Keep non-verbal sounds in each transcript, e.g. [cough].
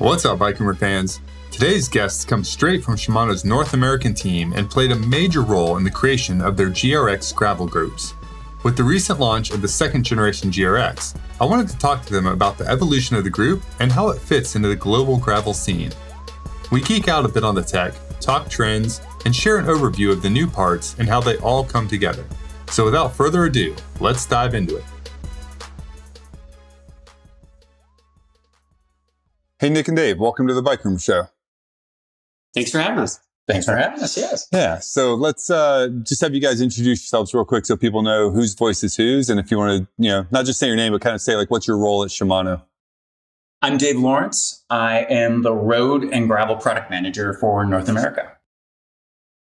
What's up, Biker fans? Today's guests come straight from Shimano's North American team and played a major role in the creation of their GRX gravel groups. With the recent launch of the second generation GRX, I wanted to talk to them about the evolution of the group and how it fits into the global gravel scene. We geek out a bit on the tech, talk trends, and share an overview of the new parts and how they all come together. So without further ado, let's dive into it. Hey, Nick and Dave, welcome to the Bike Rumor Show. Thanks for having us. Thanks for having us. Yes. Yeah. So let's uh, just have you guys introduce yourselves real quick so people know whose voice is whose. And if you want to, you know, not just say your name, but kind of say like, what's your role at Shimano? I'm Dave Lawrence. I am the road and gravel product manager for North America.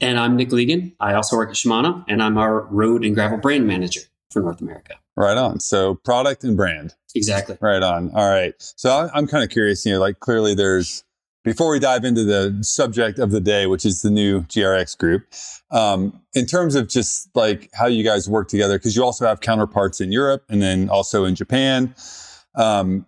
And I'm Nick Legan. I also work at Shimano and I'm our road and gravel brand manager for North America. Right on. So product and brand. Exactly. Right on. All right. So I'm kind of curious, you know, like clearly there's, before we dive into the subject of the day, which is the new GRX group, um, in terms of just like how you guys work together, because you also have counterparts in Europe and then also in Japan. Um,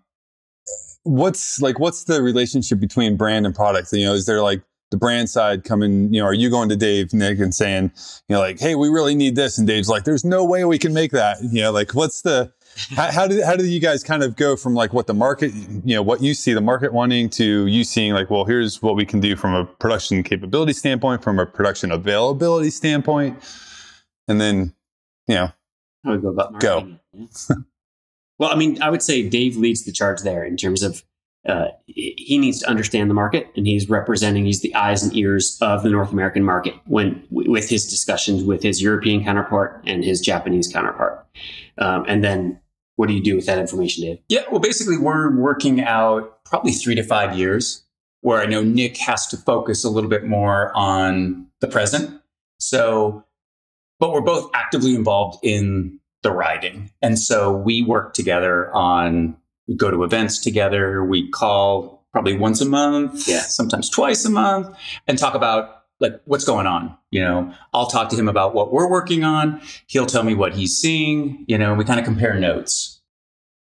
what's like, what's the relationship between brand and product? You know, is there like the brand side coming, you know, are you going to Dave, Nick, and saying, you know, like, hey, we really need this? And Dave's like, there's no way we can make that. You know, like, what's the, how, how did how do you guys kind of go from like what the market, you know, what you see the market wanting to you seeing like, well, here's what we can do from a production capability standpoint, from a production availability standpoint, and then, you know, go about marketing. Go. well, I mean, I would say Dave leads the charge there in terms of uh, he needs to understand the market and he's representing he's the eyes and ears of the north american market when with his discussions with his european counterpart and his japanese counterpart. Um, and then what do you do with that information dave? Yeah well basically we're working out probably three to five years where i know nick has to focus a little bit more on the present. So but we're both actively involved in the riding. And so we work together on we go to events together. We call probably once a month, yeah, sometimes twice a month, and talk about like what's going on. You know, I'll talk to him about what we're working on. He'll tell me what he's seeing. You know, and we kind of compare notes.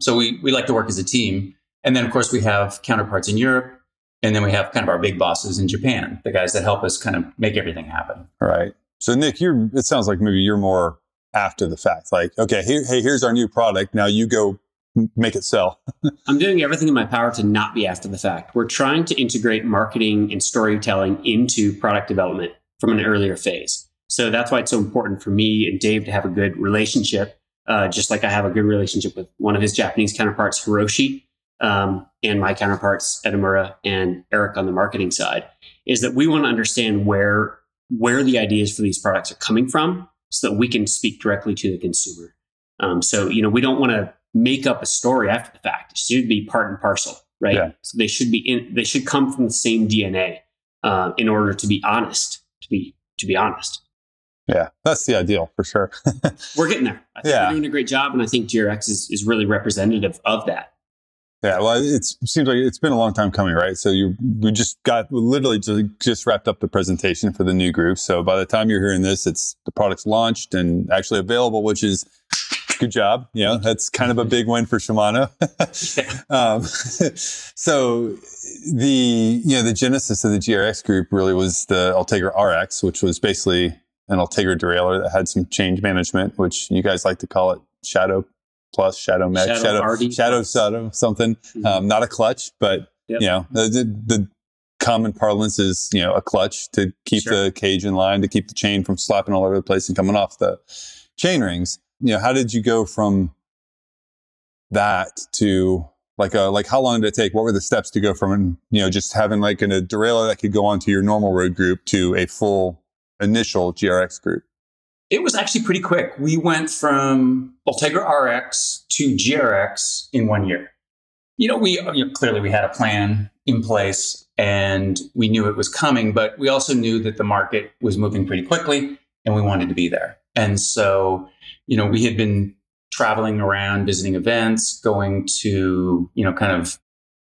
So we we like to work as a team. And then of course we have counterparts in Europe. And then we have kind of our big bosses in Japan, the guys that help us kind of make everything happen. Right. So Nick, you're it sounds like maybe you're more after the fact. Like, okay, here, hey, here's our new product. Now you go make it sell. [laughs] I'm doing everything in my power to not be after the fact. We're trying to integrate marketing and storytelling into product development from an earlier phase. So that's why it's so important for me and Dave to have a good relationship, uh, just like I have a good relationship with one of his Japanese counterparts, Hiroshi, um, and my counterparts, Edamura and Eric on the marketing side, is that we want to understand where where the ideas for these products are coming from so that we can speak directly to the consumer. Um, so, you know, we don't want to make up a story after the fact. It should be part and parcel, right? Yeah. So they should be in, they should come from the same DNA uh, in order to be honest. To be to be honest. Yeah, that's the ideal for sure. [laughs] we're getting there. I think yeah. we're doing a great job, and I think GRX is, is really representative of that. Yeah, well, it seems like it's been a long time coming, right? So you we just got we literally just, just wrapped up the presentation for the new group. So by the time you're hearing this, it's the product's launched and actually available, which is good job. Yeah, that's kind of a big win for Shimano. [laughs] um, [laughs] so the you know the genesis of the GRX group really was the Ultegra RX, which was basically an Ultegra derailleur that had some change management, which you guys like to call it Shadow Plus, Shadow Mech, Shadow Shadow, Shadow, Shadow something. Mm-hmm. Um, not a clutch, but yep. you know the, the, the common parlance is you know a clutch to keep sure. the cage in line to keep the chain from slapping all over the place and coming off the chain rings you know, how did you go from that to like a, like how long did it take? What were the steps to go from, you know, just having like an, a derailleur that could go onto your normal road group to a full initial GRX group? It was actually pretty quick. We went from Ultegra RX to GRX in one year. You know, we you know, clearly we had a plan in place and we knew it was coming, but we also knew that the market was moving pretty quickly and we wanted to be there. And so, you know, we had been traveling around, visiting events, going to, you know, kind of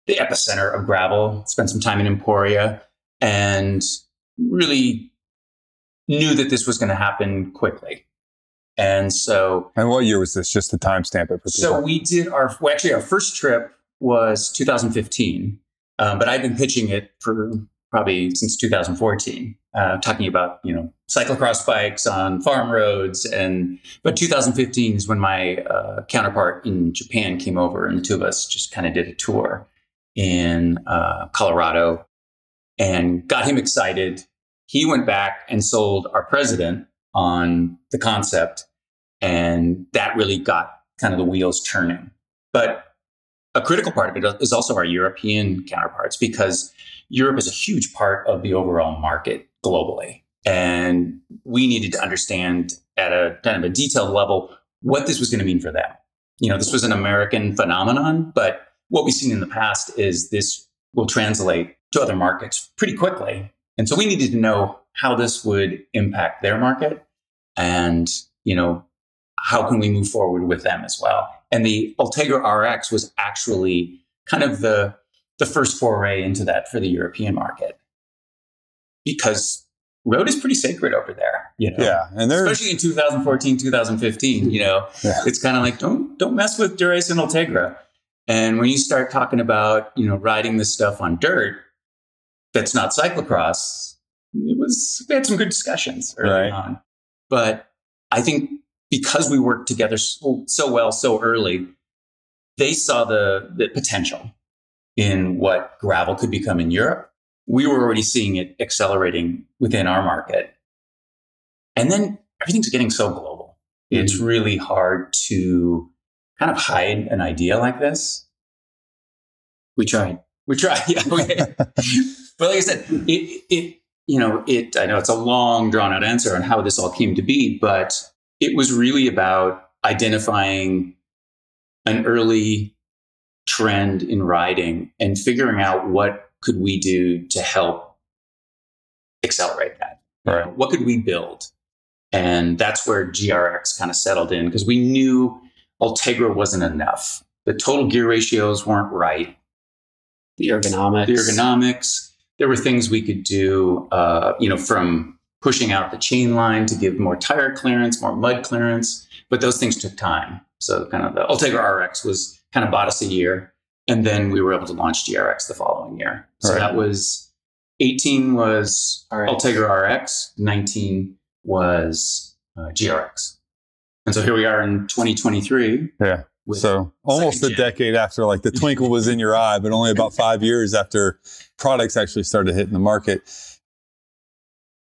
the epicenter of gravel, spent some time in Emporia, and really knew that this was going to happen quickly. And so, and what year was this? Just to timestamp it for people. So we did our well, actually our first trip was 2015, Um, but I've been pitching it for probably since 2014, uh, talking about you know cyclocross bikes on farm roads, and but 2015 is when my uh, counterpart in Japan came over, and the two of us just kind of did a tour in uh, Colorado, and got him excited. He went back and sold our president on the concept, and that really got kind of the wheels turning. But a critical part of it is also our European counterparts because Europe is a huge part of the overall market globally. And we needed to understand at a kind of a detailed level what this was going to mean for them. You know, this was an American phenomenon, but what we've seen in the past is this will translate to other markets pretty quickly. And so we needed to know how this would impact their market and, you know, how can we move forward with them as well? And the Ultegra RX was actually kind of the, the first foray into that for the European market because road is pretty sacred over there, you know. Yeah, and especially in 2014, 2015. You know, Yeah. it's kind of like don't don't mess with Dura-Ace and Ultegra. And when you start talking about you know riding this stuff on dirt, that's not cyclocross. It was we had some good discussions early Right. on, but I think because we worked together so, so well so early, they saw the the potential in what gravel could become in Europe. We were already seeing it accelerating within our market. And then everything's getting so global. It's mm-hmm. really hard to kind of hide an idea like this. We tried. We tried. [laughs] yeah. Okay. but like I said, it, it, you know, it, I know it's a long drawn out answer on how this all came to be, but it was really about identifying an early trend in riding and figuring out what could we do to help accelerate that. You know, what could we build? And that's where GRX kind of settled in because we knew Ultegra wasn't enough. The total gear ratios weren't right The ergonomics. the ergonomics. There were things we could do, uh, you know, from pushing out the chain line to give more tire clearance, more mud clearance, but those things took time. So kind of the Ultegra RX was kind of bought us a year, and then we were able to launch GRX the following year. So Right. that was 18 was RX. Ultegra RX, 19 was uh, GRX, and so here we are in 2023. Yeah. so almost a gen. decade after like the twinkle was in your eye, but only about [laughs] five years after products actually started hitting the market.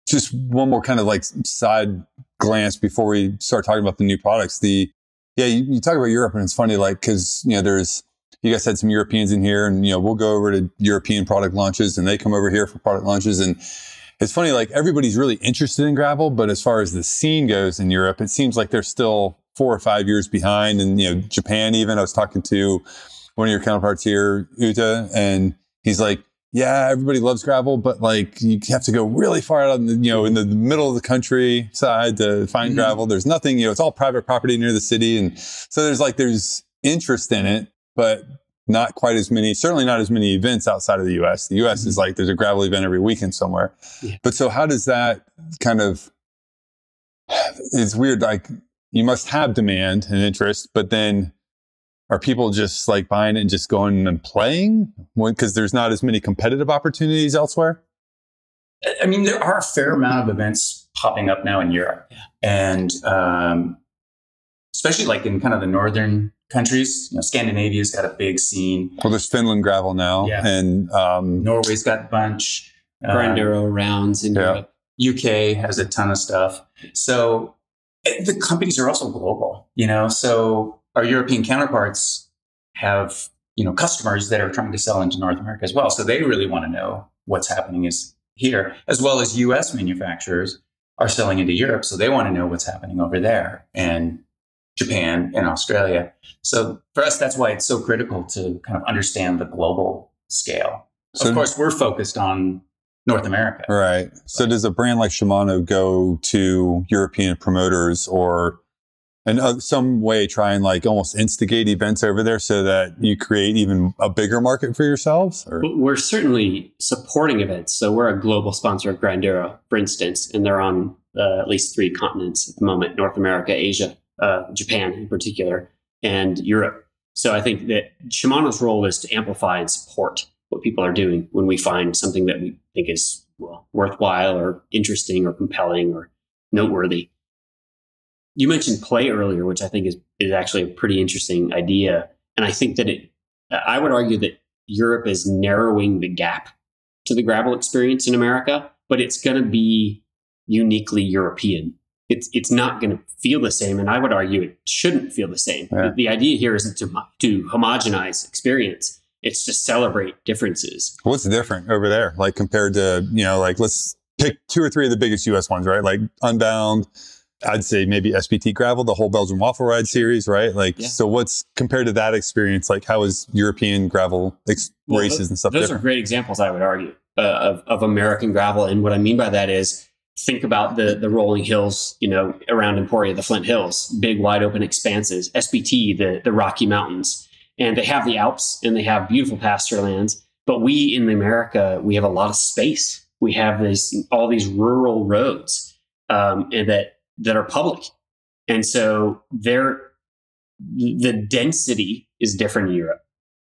Just one more kind of like side glance before we start talking about the new products. The yeah, you, you talk about Europe and it's funny, like because you know there's you guys had some Europeans in here, and you know we'll go over to European product launches, and they come over here for product launches, and it's funny like everybody's really interested in gravel, but as far as the scene goes in Europe, it seems like they're still four or five years behind. And you know Japan, even I was talking to one of your counterparts here, Uta, and he's like, yeah, everybody loves gravel, but like you have to go really far out in the, you know, in the middle of the countryside to find Mhm. gravel. There's nothing, you know, it's all private property near the city. And so there's like, there's interest in it, but not quite as many, certainly not as many events outside of the US. The US is like, there's a gravel event every weekend somewhere. Yeah. But so how does that kind of, it's weird. Like you must have demand and interest, but then are people just like buying it and just going and playing because there's not as many competitive opportunities elsewhere? I mean, there are a fair amount of events popping up now in Europe, Yeah. and um, especially like in kind of the northern countries. You know, Scandinavia's got a big scene. Well, there's Finland gravel now, Yeah. and um, Norway's got a bunch. Um, Grinduro rounds in Yeah. Europe. UK has a ton of stuff. So eh, the companies are also global, you know. So our European counterparts have, you know, customers that are trying to sell into North America as well. So they really want to know what's happening is here, as well as US manufacturers are selling into Europe. So they want to know what's happening over there and Japan and Australia. So for us, that's why it's so critical to kind of understand the global scale. So- of course, we're focused on North America. right. So does a brand like Shimano go to European promoters or in uh, some way try and like almost instigate events over there so that you create even a bigger market for yourselves? Or We're certainly supporting events. So we're a global sponsor of Grinduro, for instance, and they're on uh, at least three continents at the moment North America, Asia, uh, Japan in particular, and Europe. So I think that Shimano's role is to amplify and support what people are doing when we find something that we think is well, worthwhile or interesting or compelling or noteworthy. You mentioned play earlier, which I think is, is actually a pretty interesting idea. And I think that it, I would argue that Europe is narrowing the gap to the gravel experience in America, but it's going to be uniquely European. It's it's not going to feel the same, and I would argue it shouldn't feel the same. Yeah. The, the, idea here isn't to to homogenize experience; it's to celebrate differences. What's different over there, like compared to you know, like let's pick two or three of the biggest U.S. ones, right? Like Unbound, I'd say maybe SBT Gravel, the whole Belgian Waffle Ride series, right? Like, yeah. so what's compared to that experience? Like, how is European gravel ex- well, races and stuff? Those different? are great examples, I would argue, uh, of, of American gravel. And what I mean by that is think about the the rolling hills, you know, around Emporia, the Flint Hills, big wide open expanses. SBT, the the Rocky Mountains, and they have the Alps and they have beautiful pasture lands. But we in America, we have a lot of space. We have this all these rural roads, um, and that that are public. And so there, the density is different in Europe.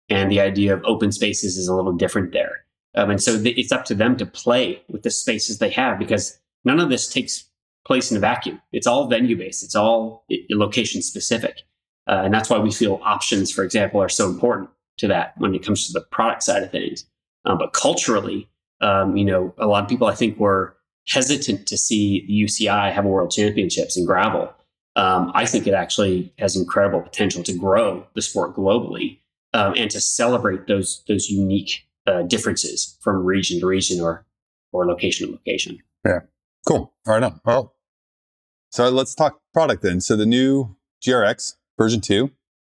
And the idea of open spaces is a little different there. Um, and so th- it's up to them to play with the spaces they have because none of this takes place in a vacuum. It's all venue based, it's all location specific. Uh, and that's why we feel options, for example, are so important to that when it comes to the product side of things. Um, but culturally, um, you know, a lot of people I think were hesitant to see the UCI have a world championships in gravel. Um, I think it actually has incredible potential to grow the sport globally um, and to celebrate those those unique uh, differences from region to region or or location to location. Yeah, cool. All right, on. Well, so let's talk product then. So the new GRX version two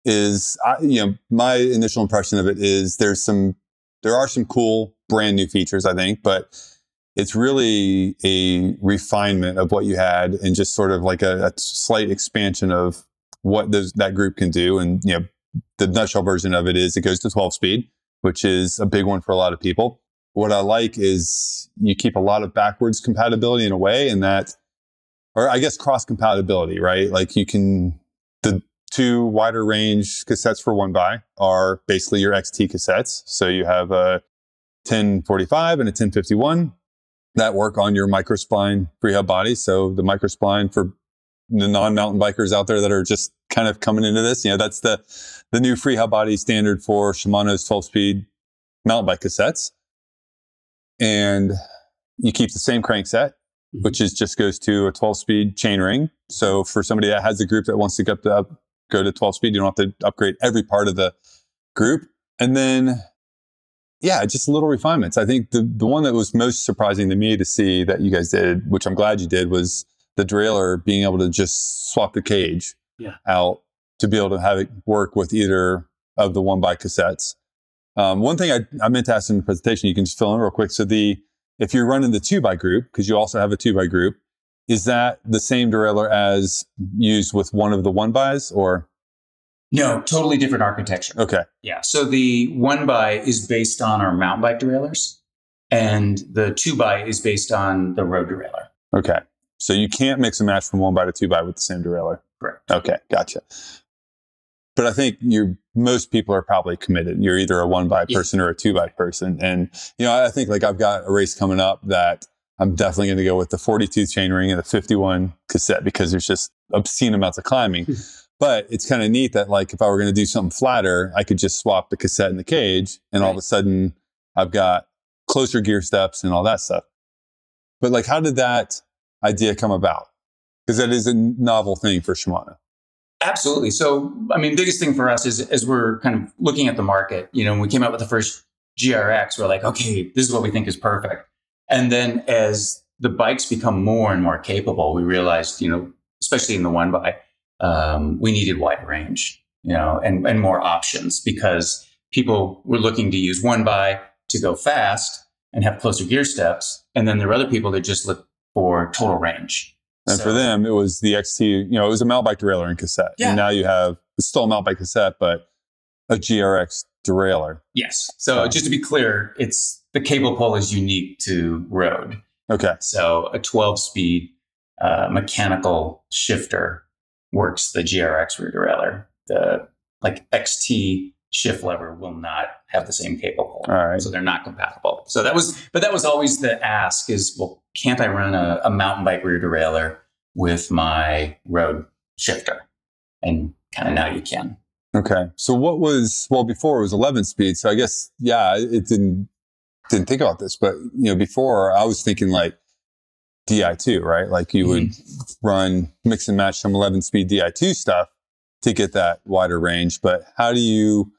is, you know, my initial impression of it is there's some there are some cool brand new features, I think, but it's really a refinement of what you had and just sort of like a, a slight expansion of what those, that group can do. And, you know, the nutshell version of it is it goes to 12 speed, which is a big one for a lot of people. What I like is you keep a lot of backwards compatibility in a way, and that, or I guess cross compatibility, right? Like you can, the two wider range cassettes for one by are basically your XT cassettes. So you have a 1045 and a 1051 that work on your microspline freehub body. So the microspline for the non-mountain bikers out there that are just kind of coming into this, you know, that's the the new freehub body standard for Shimano's 12-speed mountain bike cassettes. And you keep the same crankset, mm-hmm. which is just goes to a 12-speed chainring. So for somebody that has a group that wants to get up, go to 12 speed, you don't have to upgrade every part of the group. And then yeah, just little refinements. I think the, the one that was most surprising to me to see that you guys did, which I'm glad you did, was the derailleur being able to just swap the cage yeah. out to be able to have it work with either of the one by cassettes. Um, one thing I, I meant to ask in the presentation, you can just fill in real quick. So the if you're running the two by group, because you also have a two by group, is that the same derailleur as used with one of the one bys or? No, totally different architecture. Okay. Yeah. So the one by is based on our mountain bike derailleurs, and the two by is based on the road derailleur. Okay. So you can't mix and match from one by to two by with the same derailleur. Correct. Okay, gotcha. But I think you most people are probably committed. You're either a one by person or a two by person. And you know, I think like I've got a race coming up that I'm definitely going to go with the 42 chainring and the 51 cassette because there's just obscene amounts of climbing. [laughs] But it's kind of neat that like if I were going to do something flatter, I could just swap the cassette and the cage, and right. all of a sudden I've got closer gear steps and all that stuff. But like, how did that idea come about? Because that is a novel thing for Shimano. Absolutely. So, I mean, biggest thing for us is as we're kind of looking at the market, you know, when we came out with the first GRX, we're like, okay, this is what we think is perfect. And then as the bikes become more and more capable, we realized, you know, especially in the one by, um, we needed wider range, you know, and, and more options because people were looking to use one by to go fast and have closer gear steps. And then there were other people that just looked for total range. And so, for them, it was the XT, you know, it was a mountain bike derailleur and cassette. Yeah. And now you have, it's still a mountain bike cassette, but a GRX derailleur. Yes. So just to be clear, it's the cable pull is unique to road. Okay. So a 12 speed uh, mechanical shifter works the GRX rear derailleur. The like XT shift lever will not have the same cable All right. so they're not compatible. So that was, but that was always the ask: is well, can't I run a, a mountain bike rear derailleur with my road shifter? And kind of now you can. Okay. So what was well before it was 11 speed. So I guess yeah, it didn't didn't think about this, but you know before I was thinking like Di2, right? Like you would run mix and match some 11 speed Di2 stuff to get that wider range. But how do you?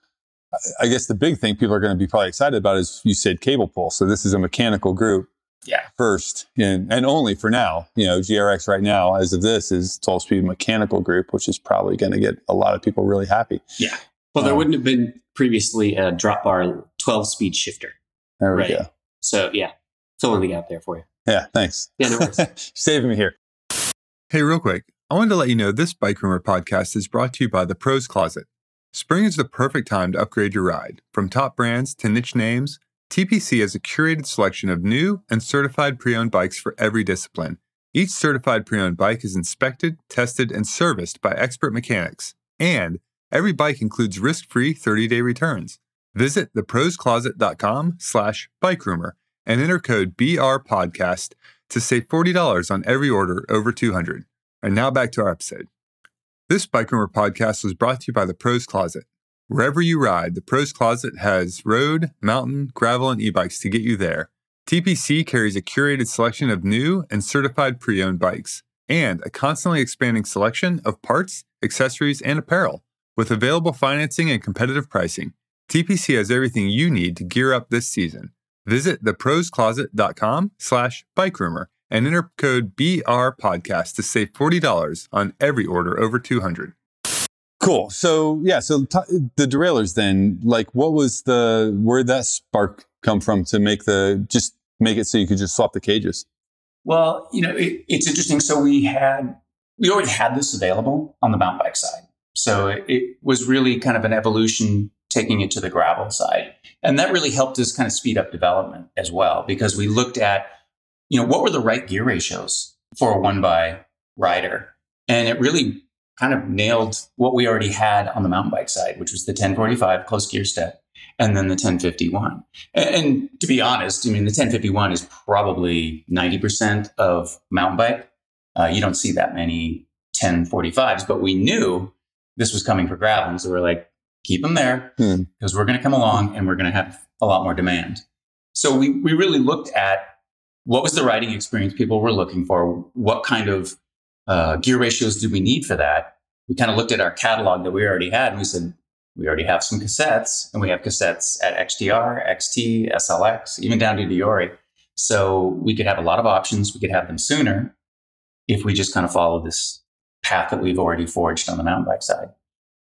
I guess the big thing people are going to be probably excited about is you said cable pull. So this is a mechanical group Yeah. first and, and only for now. You know, GRX right now, as of this, is 12 speed mechanical group, which is probably going to get a lot of people really happy. Yeah. Well, there Um, wouldn't have been previously a drop bar 12 speed shifter. There we Right. go. So, yeah, fill in the gap there for you. Yeah, thanks. Yeah, no worries. [laughs] Saving me here. Hey, real quick, I wanted to let you know this Bike Rumor podcast is brought to you by the Pros Closet. Spring is the perfect time to upgrade your ride. From top brands to niche names, TPC has a curated selection of new and certified pre owned bikes for every discipline. Each certified pre owned bike is inspected, tested, and serviced by expert mechanics. And every bike includes risk free 30 day returns. Visit theproscloset.com slash bike rumor and enter code BR podcast to save $40 on every order over 200. And now back to our episode. This Bike Rumor podcast was brought to you by the Pros Closet. Wherever you ride, the Pros Closet has road, mountain, gravel, and e-bikes to get you there. TPC carries a curated selection of new and certified pre-owned bikes and a constantly expanding selection of parts, accessories, and apparel. With available financing and competitive pricing, TPC has everything you need to gear up this season. Visit theproscloset.com slash bike rumor and enter code BR podcast to save $40 on every order over 200. Cool. So yeah, so t- the derailleurs then, like, what was the where did that spark come from to make the just make it so you could just swap the cages? Well, you know, it, it's interesting. So we had, we already had this available on the mountain bike side. So it, it was really kind of an evolution taking it to the gravel side. And that really helped us kind of speed up development as well, because we looked at, you know, what were the right gear ratios for a one by rider? And it really kind of nailed what we already had on the mountain bike side, which was the 1045 close gear step and then the 1051. And, and to be honest, I mean, the 1051 is probably 90% of mountain bike. Uh, you don't see that many 1045s, but we knew this was coming for gravel. And so we're like, keep them there Hmm. because we're going to come along and we're going to have a lot more demand. So we, we really looked at what was the riding experience people were looking for? What kind of uh, gear ratios do we need for that? We kind of looked at our catalog that we already had and we said, we already have some cassettes and we have cassettes at XTR, XT, SLX, even down to Deore. So we could have a lot of options. We could have them sooner if we just kind of follow this path that we've already forged on the mountain bike side.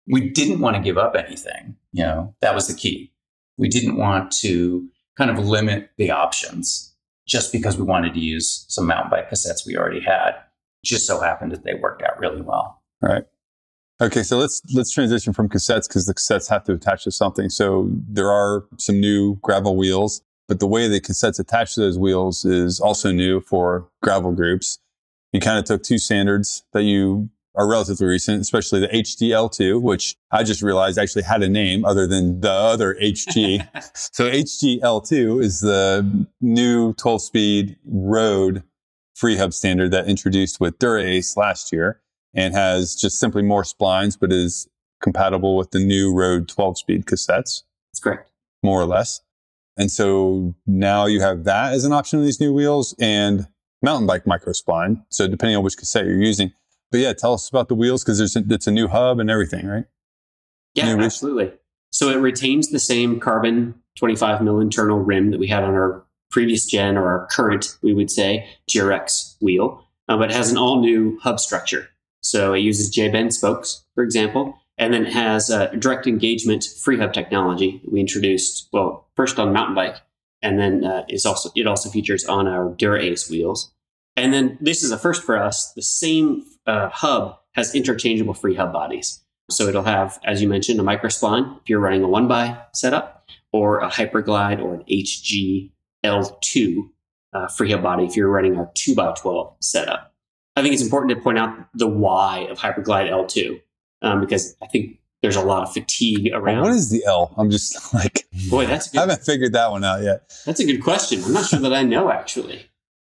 We didn't want to give up anything. You know, that was the key. We didn't want to kind of limit the options just because we wanted to use some mountain bike cassettes we already had. Just so happened that they worked out really well. Right. Okay, so let's let's transition from cassettes because the cassettes have to attach to something. So there are some new gravel wheels, but the way the cassettes attach to those wheels is also new for gravel groups. You kind of took two standards that you are relatively recent, especially the HDL2, which I just realized actually had a name other than the other HG. [laughs] so HGL2 is the new 12 speed road free hub standard that introduced with Dura Ace last year and has just simply more splines, but is compatible with the new Road 12 speed cassettes, That's correct. more or less. And so now you have that as an option on these new wheels and mountain bike micro spline. So depending on which cassette you're using. But yeah, tell us about the wheels because there's a, it's a new hub and everything, right? Yeah, New absolutely. So it retains the same carbon 25 mil internal rim that we had on our previous gen or our current, we would say, GRX wheel, uh, but it has an all new hub structure. So it uses J bend spokes, for example, and then it has uh, direct engagement free hub technology that we introduced, well, first on mountain bike, and then uh, is also it also features on our Dura Ace wheels. And then this is a first for us. The same uh, hub has interchangeable free hub bodies. So it'll have, as you mentioned, a microspline if you're running a one by setup, or a hyperglide or an HG L2 uh, free hub body if you're running our two by 12 setup. I think it's important to point out the why of hyperglide L2 um, because I think there's a lot of fatigue around. What is the L? I'm just [laughs] like, boy, that's a I good, haven't figured that one out yet. that's a good question. I'm not sure that I know actually.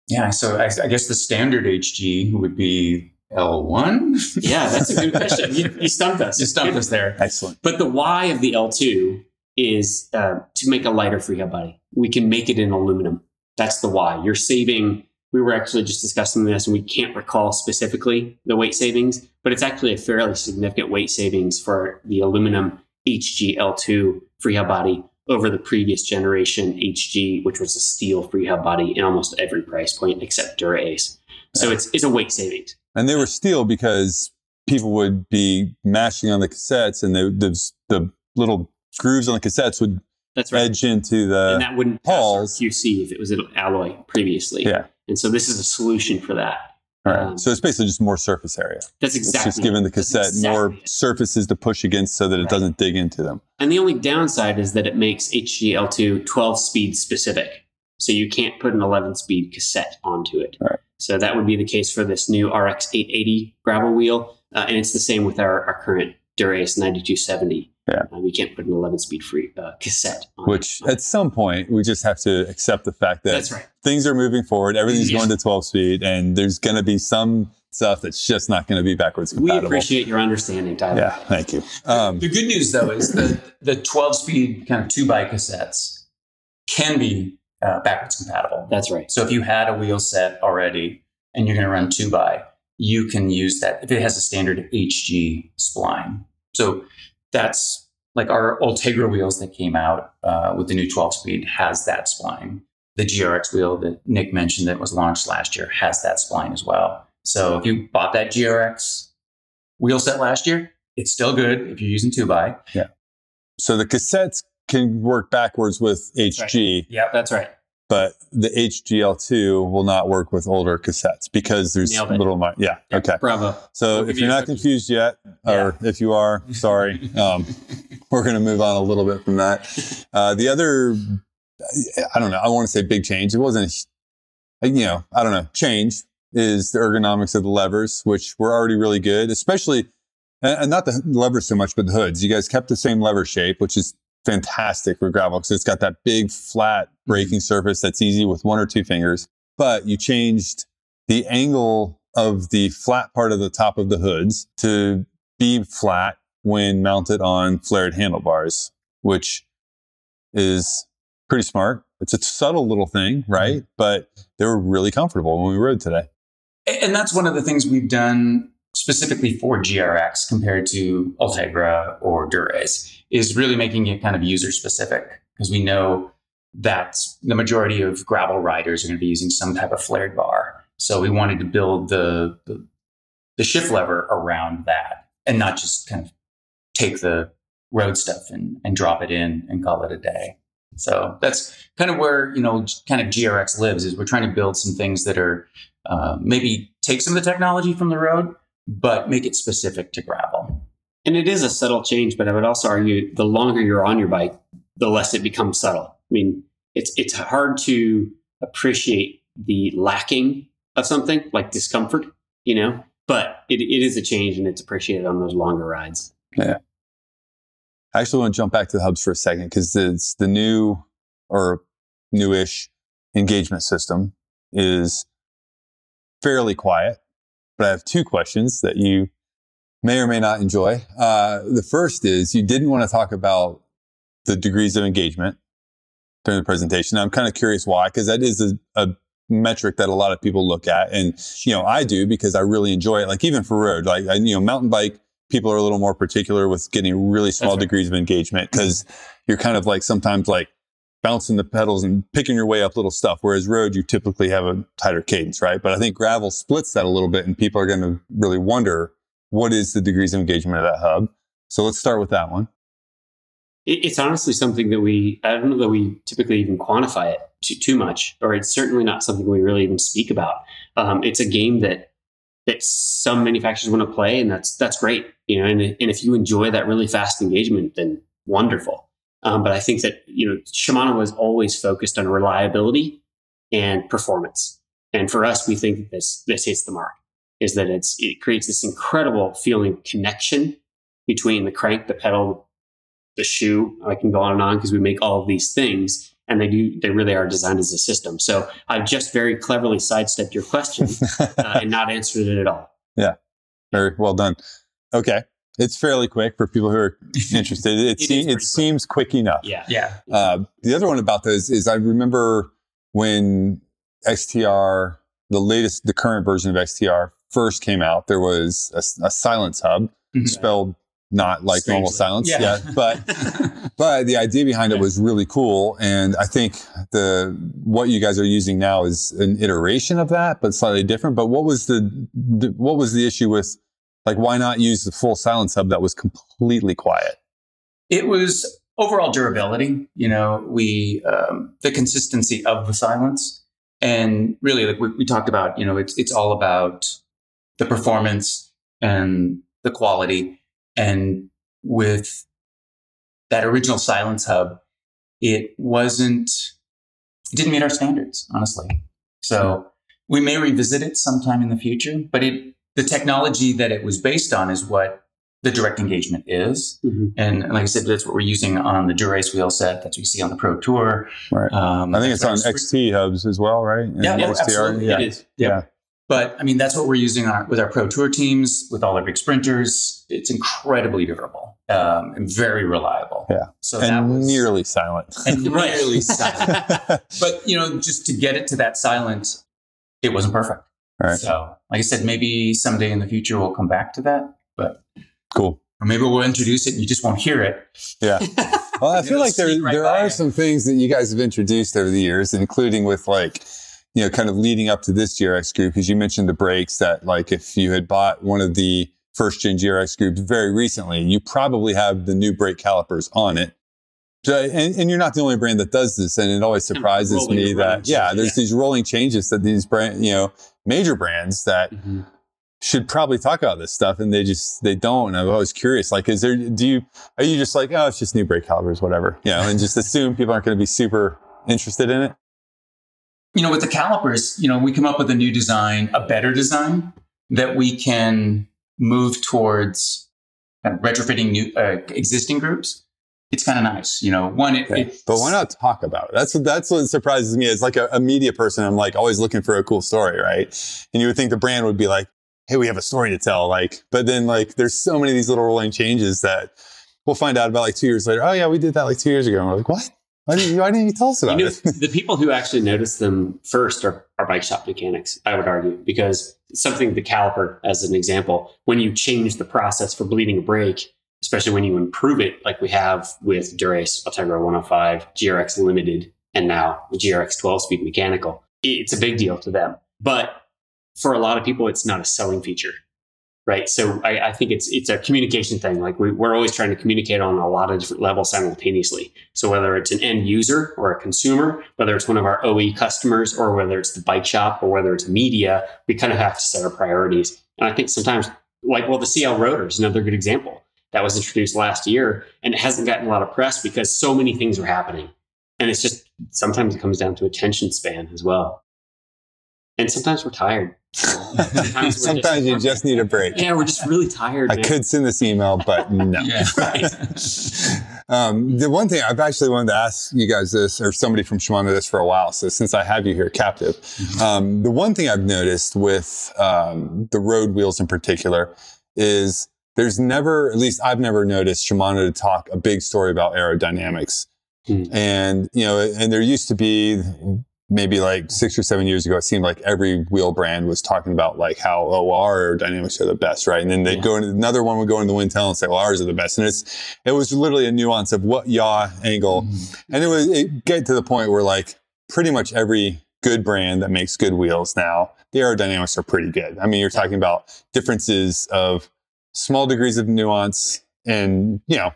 Yeah, so I, I guess the standard HG would be L1. Yeah, that's a good [laughs] question. You, you stumped us. You stumped Good. us there. Excellent. But the why of the L2 is uh, to make a lighter free hub body. We can make it in aluminum. That's the why. You're saving. We were actually just discussing this, and we can't recall specifically the weight savings, but it's actually a fairly significant weight savings for the aluminum HG L2 free hub body over the previous generation HG, which was a steel free hub body in almost every price point except Dura Ace. So it's it's a weight savings. And they were steel because people would be mashing on the cassettes and they, the, the little grooves on the cassettes would That's right. edge into the and that wouldn't pass QC if it was an alloy previously. Yeah. And so this is a solution for that. All right. um, so it's basically just more surface area. That's exactly. It's just giving the cassette more it. surfaces to push against so that it Right. doesn't dig into them. And the only downside is that it makes HGL2 12 speed specific. So you can't put an 11 speed cassette onto it. Right. So that would be the case for this new RX 880 gravel wheel. Uh, and it's the same with our, our current Dura-Ace 9270. Yeah. Um, you can't put an 11 speed free uh, cassette on Which it. at some point we just have to accept the fact that That's right. things are moving forward. Everything's Yeah. going to 12 speed, and there's going to be some stuff that's just not going to be backwards compatible. We appreciate your understanding, Tyler. Yeah, thank you. Um, The good news, though, is that the 12 speed kind of two by cassettes can be uh, backwards compatible. That's right. So if you had a wheel set already and you're going to run two by, you can use that if it has a standard HG spline. So that's like our Ultegra wheels that came out uh, with the new 12 speed has that spline. The GRX wheel that Nick mentioned that was launched last year has that spline as well. So if you bought that GRX wheel set last year, it's still good if you're using two by. Yeah. So the cassettes can work backwards with HG, Yeah, That's right. But the HGL2 will not work with older cassettes because there's little. mi- Yeah. Okay. Bravo. So We'll if you're not confused yet, or if you are, sorry, [laughs] um, we're going to move on a little bit from that. Uh, the other, I don't know, I want to say big change. It wasn't, you know, I don't know, change is the ergonomics of the levers, which were already really good, especially, and not the levers so much, but the hoods. You guys kept the same lever shape, which is fantastic for gravel because it's got that big flat mm-hmm. braking surface that's easy with one or two fingers. But you changed the angle of the flat part of the top of the hoods to be flat when mounted on flared handlebars, which is pretty smart. It's a subtle little thing, right? Mm-hmm. But they were really comfortable when we rode today. And that's one of the things we've done specifically for GRX compared to Ultegra or Dura-Ace is really making it kind of user specific because we know that the majority of gravel riders are going to be using some type of flared bar. So we wanted to build the, the, the shift lever around that and not just kind of take the road stuff and, and drop it in and call it a day. So that's kind of where, you know, kind of GRX lives is we're trying to build some things that are uh, maybe take some of the technology from the road, but make it specific to gravel. And it is a subtle change, but I would also argue the longer you're on your bike, the less it becomes subtle. I mean, it's it's hard to appreciate the lacking of something like discomfort, you know, but it, it is a change and it's appreciated on those longer rides. Yeah. I actually want to jump back to the hubs for a second because it's the new or newish engagement system is fairly quiet. But I have two questions that you may or may not enjoy. Uh, the first is you didn't want to talk about the degrees of engagement during the presentation. I'm kind of curious why, because that is a, a metric that a lot of people look at. And, you know, I do because I really enjoy it. Like even for road, like, I, you know, mountain bike, people are a little more particular with getting really small right. degrees of engagement because you're kind of like sometimes like bouncing the pedals and picking your way up little stuff. Whereas road, you typically have a tighter cadence, right? But I think gravel splits that a little bit and people are going to really wonder what is the degrees of engagement of that hub. So let's start with that one. It's honestly something that we, I don't know that we typically even quantify it too, too much, or it's certainly not something we really even speak about. Um, it's a game that that some manufacturers want to play, and that's that's great, you know. And, and if you enjoy that really fast engagement, then wonderful. Um, but I think that you know Shimano was always focused on reliability and performance, and for us, we think that this this hits the mark. Is that it's it creates this incredible feeling of connection between the crank, the pedal, the shoe. I can go on and on because we make all of these things and they do they really are designed as a system. So I've just very cleverly sidestepped your question [laughs] uh, and not answered it at all. Yeah, very well done. Okay, it's fairly quick for people who are [laughs] interested. It, It is se- pretty it seems quick enough. Yeah. Yeah. Uh, the other one about those is I remember when XTR, the latest, the current version of XTR first came out, there was a, a silence hub Mhm. spelled not like normal silence. Yeah. but [laughs] but the idea behind it was really cool and i think the what you guys are using now is an iteration of that but slightly different but what was the, the what was the issue with like why not use the full silence hub that was completely quiet It was overall durability. You know, we um, the consistency of the silence, and really, like we, we talked about, you know, it's it's all about the performance and the quality. And with that original silence hub, it wasn't it didn't meet our standards, honestly. So we may revisit it sometime in the future, but it the technology that it was based on is what the direct engagement is. Mhm. And like I said, that's what we're using on the Dura-Ace wheel set. That's what you see on the Pro Tour. Right. Um, i think it's on xt hubs as well right Yeah, And no, XTR, absolutely. yeah It is. yeah But I mean, that's what we're using our, with our Pro Tour teams, with all our big sprinters. It's incredibly durable um, and very reliable. Yeah. So that and was nearly silent and [laughs] nearly silent. [laughs] But you know, just to get it to that silent, it wasn't perfect. Right. So, like I said, maybe someday in the future we'll come back to that. But cool or maybe we'll introduce it and you just won't hear it. yeah [laughs] Well, I feel like there right there are it. some things that you guys have introduced over the years, including with like, you know, kind of leading up to this GRX group, because you mentioned the brakes that like if you had bought one of the first gen GRX groups very recently, you probably have the new brake calipers on it. So, and, and you're not the only brand that does this, and it always surprises rolling- me that yeah, [laughs] there's these rolling changes that these brand, you know, major brands that Mhm. should probably talk about this stuff and they just they don't and i'm always curious like is there do you are you just like oh it's just new brake calipers whatever you know and just assume people aren't going to be super interested in it you know, with the calipers, you know, we come up with a new design, a better design that we can move towards kind of retrofitting new uh, existing groups. It's kind of nice, you know. One, it, it but why not talk about it? That's what that's what surprises me. As like a, a media person i'm like always looking for a cool story right? And you would think the brand would be like hey we have a story to tell like but then like there's so many of these little rolling changes that we'll find out about like two years later oh yeah we did that like two years ago and we're like what? Why didn't you, why didn't you tell us You about know, it? [laughs] the people who actually notice them first are, are bike shop mechanics, I would argue, because something the caliper, as an example, when you change the process for bleeding a brake, especially when you improve it, like we have with Dura-Ace Ultegra 105, GRX Limited, and now the GRX 12 speed mechanical, it's a big deal to them. But for a lot of people, it's not a selling feature. Right. So I, I think it's it's a communication thing. Like we, we're always trying to communicate on a lot of different levels simultaneously. So whether it's an end user or a consumer, whether it's one of our OE customers or whether it's the bike shop or whether it's media, we kind of have to set our priorities. And I think sometimes, like, well, the CL rotor is another good example that was introduced last year and it hasn't gotten a lot of press because so many things are happening. And it's just sometimes it comes down to attention span as well. And sometimes we're tired. [laughs] Sometimes we're sometimes you just need a break Yeah, we're just really tired. I man. could send this email, but [laughs] no. Yeah. [laughs] Um, the one thing I've actually wanted to ask you guys this, or somebody from Shimano this for a while. So since I have you here captive, um, the one thing I've noticed with um, the road wheels in particular is there's never, at least I've never noticed Shimano to talk a big story about aerodynamics. Hmm. And, you know, and there used to be maybe like six or seven years ago, it seemed like every wheel brand was talking about like how, oh, our aerodynamics are the best, right? And then they'd Yeah. go into another one would go into the wind tunnel and say, well, ours are the best. And it's, it was literally a nuance of what yaw angle. And it was, it get to the point where like pretty much every good brand that makes good wheels now, the aerodynamics are pretty good. I mean, you're talking about differences of small degrees of nuance and, you know,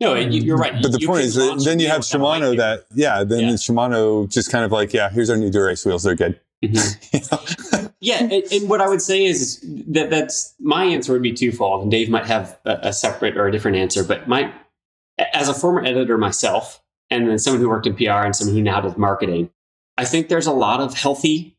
No, you- you're right. but the You point is that then you have Shimano that, yeah, then Yeah. Shimano just kind of like, yeah, here's our new Dura-Ace wheels. They're good. Mhm. You? [laughs] Yeah, and, and what I would say is that that's my answer would be twofold, and Dave might have a, a separate or a different answer. But my, as a former editor myself, and then someone who worked in PR and someone who now does marketing, I think there's a lot of healthy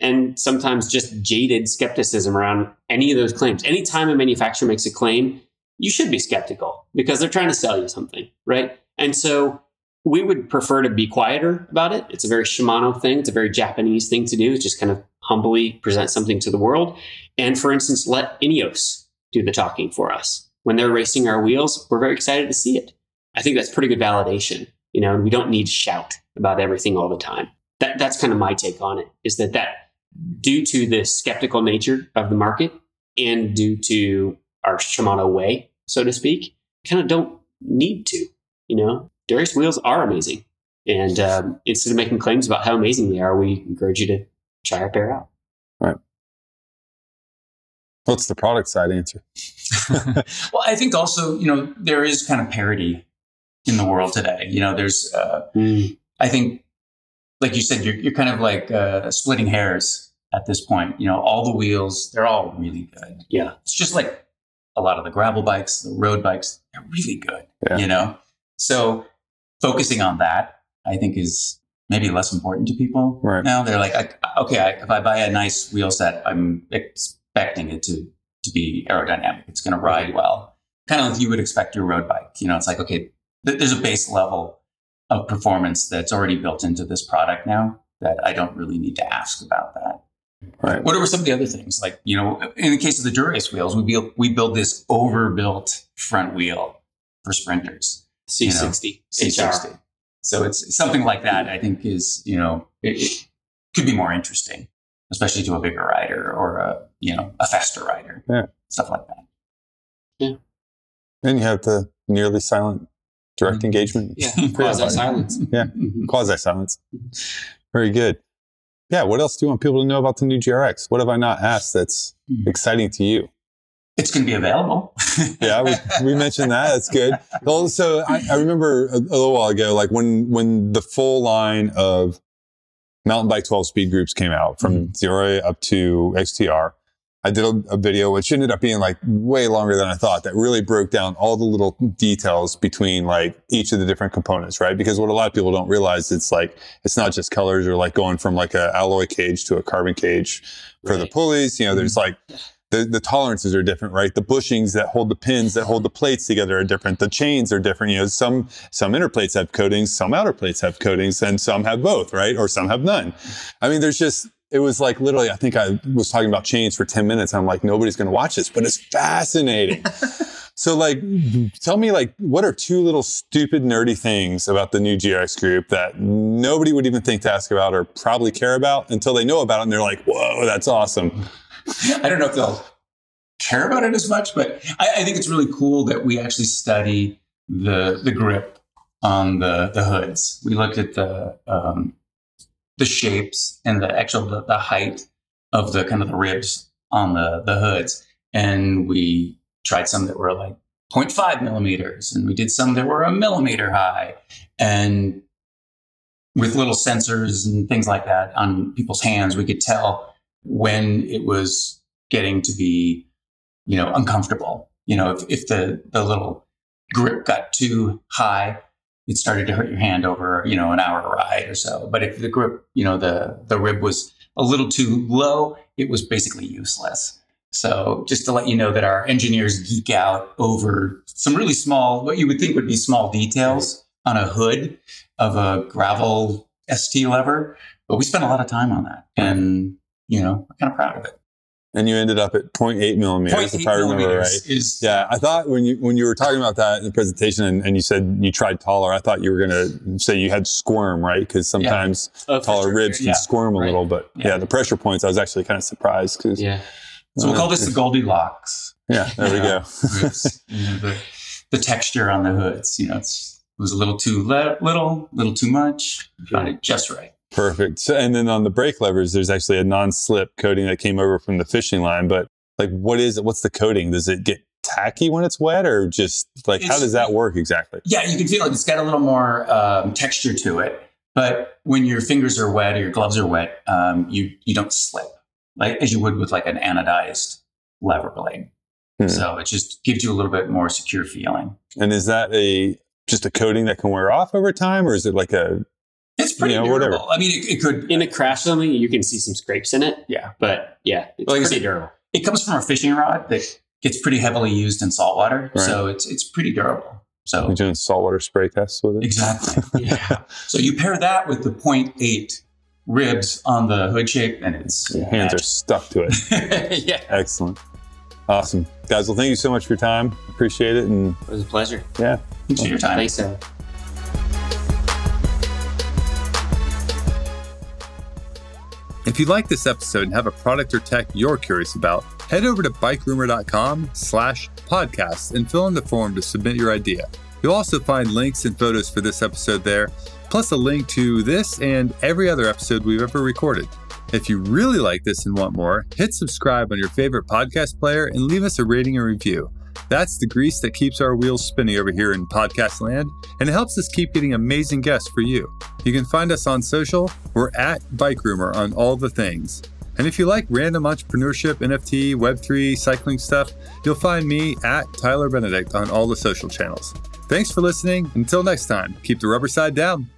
and sometimes just jaded skepticism around any of those claims. Anytime a manufacturer makes a claim, you should be skeptical because they're trying to sell you something, right? And so we would prefer to be quieter about it. It's a very Shimano thing. It's a very Japanese thing to do. It's just kind of humbly present something to the world. And for instance, let Ineos do the talking for us. When they're racing our wheels, we're very excited to see it. I think that's pretty good validation, you know, and we don't need to shout about everything all the time. That, that's kind of my take on it is that that due to the skeptical nature of the market and due to our Shimano way, so to speak, kind of don't need to, you know, Dura-Ace wheels are amazing. And um, instead of making claims about how amazing they are, we encourage you to try our pair out. Right. What's the product side answer? [laughs] [laughs] well, I think also, you know, there is kind of parity in the world today. You know, there's, uh, mm. I think, like you said, you're, you're kind of like uh, splitting hairs at this point. You know, all the wheels, they're all really good. Yeah. It's just like a lot of the gravel bikes, the road bikes, they're really good, yeah. you know? So focusing on that, I think is maybe less important to people right. now. They're like, okay, I, if I buy a nice wheel set, I'm expecting it to to be aerodynamic. It's going to ride well, kind of like you would expect your road bike. You know, it's like okay, th- there's a base level of performance that's already built into this product now that I don't really need to ask about that. Right. What are some of the other things? Like, you know, in the case of the Dura-Ace wheels, we build, we build this overbuilt front wheel for sprinters. C60, you know, C60. So it's something like that. I think is you know it, it, could be more interesting, especially to a bigger rider or a you know a faster rider. Yeah, stuff like that. Yeah, and you have the nearly silent direct mm-hmm. engagement. Yeah, [laughs] quasi silence. yeah, mm-hmm. quasi silence. Very good. Yeah, what else do you want people to know about the new GRX? What have I not asked that's mm-hmm. exciting to you? it's going to be available. [laughs] yeah, we, we, mentioned that. That's good. Also, I, I remember a, a, little while ago, like when when the full line of mountain bike 12 speed groups came out from mm-hmm. Deore up to XTR. I did a, a, video which ended up being like way longer than I thought that really broke down all the little details between like each of the different components, right? Because what a lot of people don't realize it's like it's not just colors or like going from like a alloy cage to a carbon cage for right. the pulleys. You know, there's mm-hmm. like the, the tolerances are different, right? The bushings that hold the pins that hold the plates together are different. The chains are different. You know, some some inner plates have coatings, some outer plates have coatings, and some have both, right? Or some have none. I mean, there's just it was like literally. I think I was talking about chains for ten minutes. I'm like, nobody's going to watch this, but it's fascinating. [laughs] so, like, tell me, like, what are two little stupid nerdy things about the new GRX group that nobody would even think to ask about or probably care about until they know about it and they're like, whoa, that's awesome. I don't know if they'll care about it as much, but I, I, think it's really cool that we actually study the the grip on the the hoods. We looked at the um, the shapes and the actual the, the height of the kind of the ribs on the the hoods, and we tried some that were like 0.5 millimeters, and we did some that were a millimeter high, and with little sensors and things like that on people's hands, we could tell when it was getting to be, you know, uncomfortable. You know, if, if the, the little grip got too high, it started to hurt your hand over, you know, an hour ride or so. But if the grip, you know, the, the rib was a little too low, it was basically useless. So just to let you know that our engineers geek out over some really small, what you would think would be small details on a hood of a gravel ST lever, but we spent a lot of time on that. And you know, I'm kind of proud of it. And you ended up at 0.8 millimeters, 0.8 if I remember right. Is, yeah, I thought when you when you were talking about that in the presentation, and, and you said you tried taller, I thought you were going to say you had squirm, right? Because sometimes yeah. oh, taller sure. ribs can yeah. squirm a right. little. But yeah. yeah. the pressure points, I was actually kind of surprised because yeah. So we'll uh, call this the Goldilocks. Yeah, there we go. [laughs] you know, the, the texture on the hoods, you know, it's, it was a little too le- little, little too much. Got it just right. Perfect. So, and then on the brake levers, there's actually a non-slip coating that came over from the fishing line. But like, what is it? What's the coating? Does it get tacky when it's wet, or just like it's, how does that work exactly? Yeah, you can feel it. It's got a little more um, texture to it. But when your fingers are wet or your gloves are wet, um, you you don't slip like as you would with like an anodized lever blade. Hmm. So it just gives you a little bit more secure feeling. And is that a just a coating that can wear off over time, or is it like a pretty you know, durable. Whatever. I mean, it, it, could in a crash something you can see some scrapes in it. Yeah, but yeah, it's like pretty durable. It comes from a fishing rod that gets pretty heavily used in saltwater, Right. so it's it's pretty durable. So You're doing saltwater spray tests with it. exactly, [laughs] yeah. So you pair that with the 0.8 ribs on the hood shape, and it's Your hands are stuck to it. [laughs] yeah. Excellent. Awesome. Guys, well, thank you so much for your time. Appreciate it. And It was a pleasure. yeah, Thanks for your time. Thanks, Sarah. If you like this episode and have a product or tech you're curious about, head over to bikerumor.com slash podcast and fill in the form to submit your idea. You'll also find links and photos for this episode there, plus a link to this and every other episode we've ever recorded. If you really like this and want more, hit subscribe on your favorite podcast player and leave us a rating and review. That's the grease that keeps our wheels spinning over here in podcast land, and it helps us keep getting amazing guests for you. You can find us on social. We're at Bike Rumor on all the things. And if you like random entrepreneurship, NFT, Web3, cycling stuff, you'll find me at Tyler Benedict on all the social channels. Thanks for listening. Until next time, keep the rubber side down.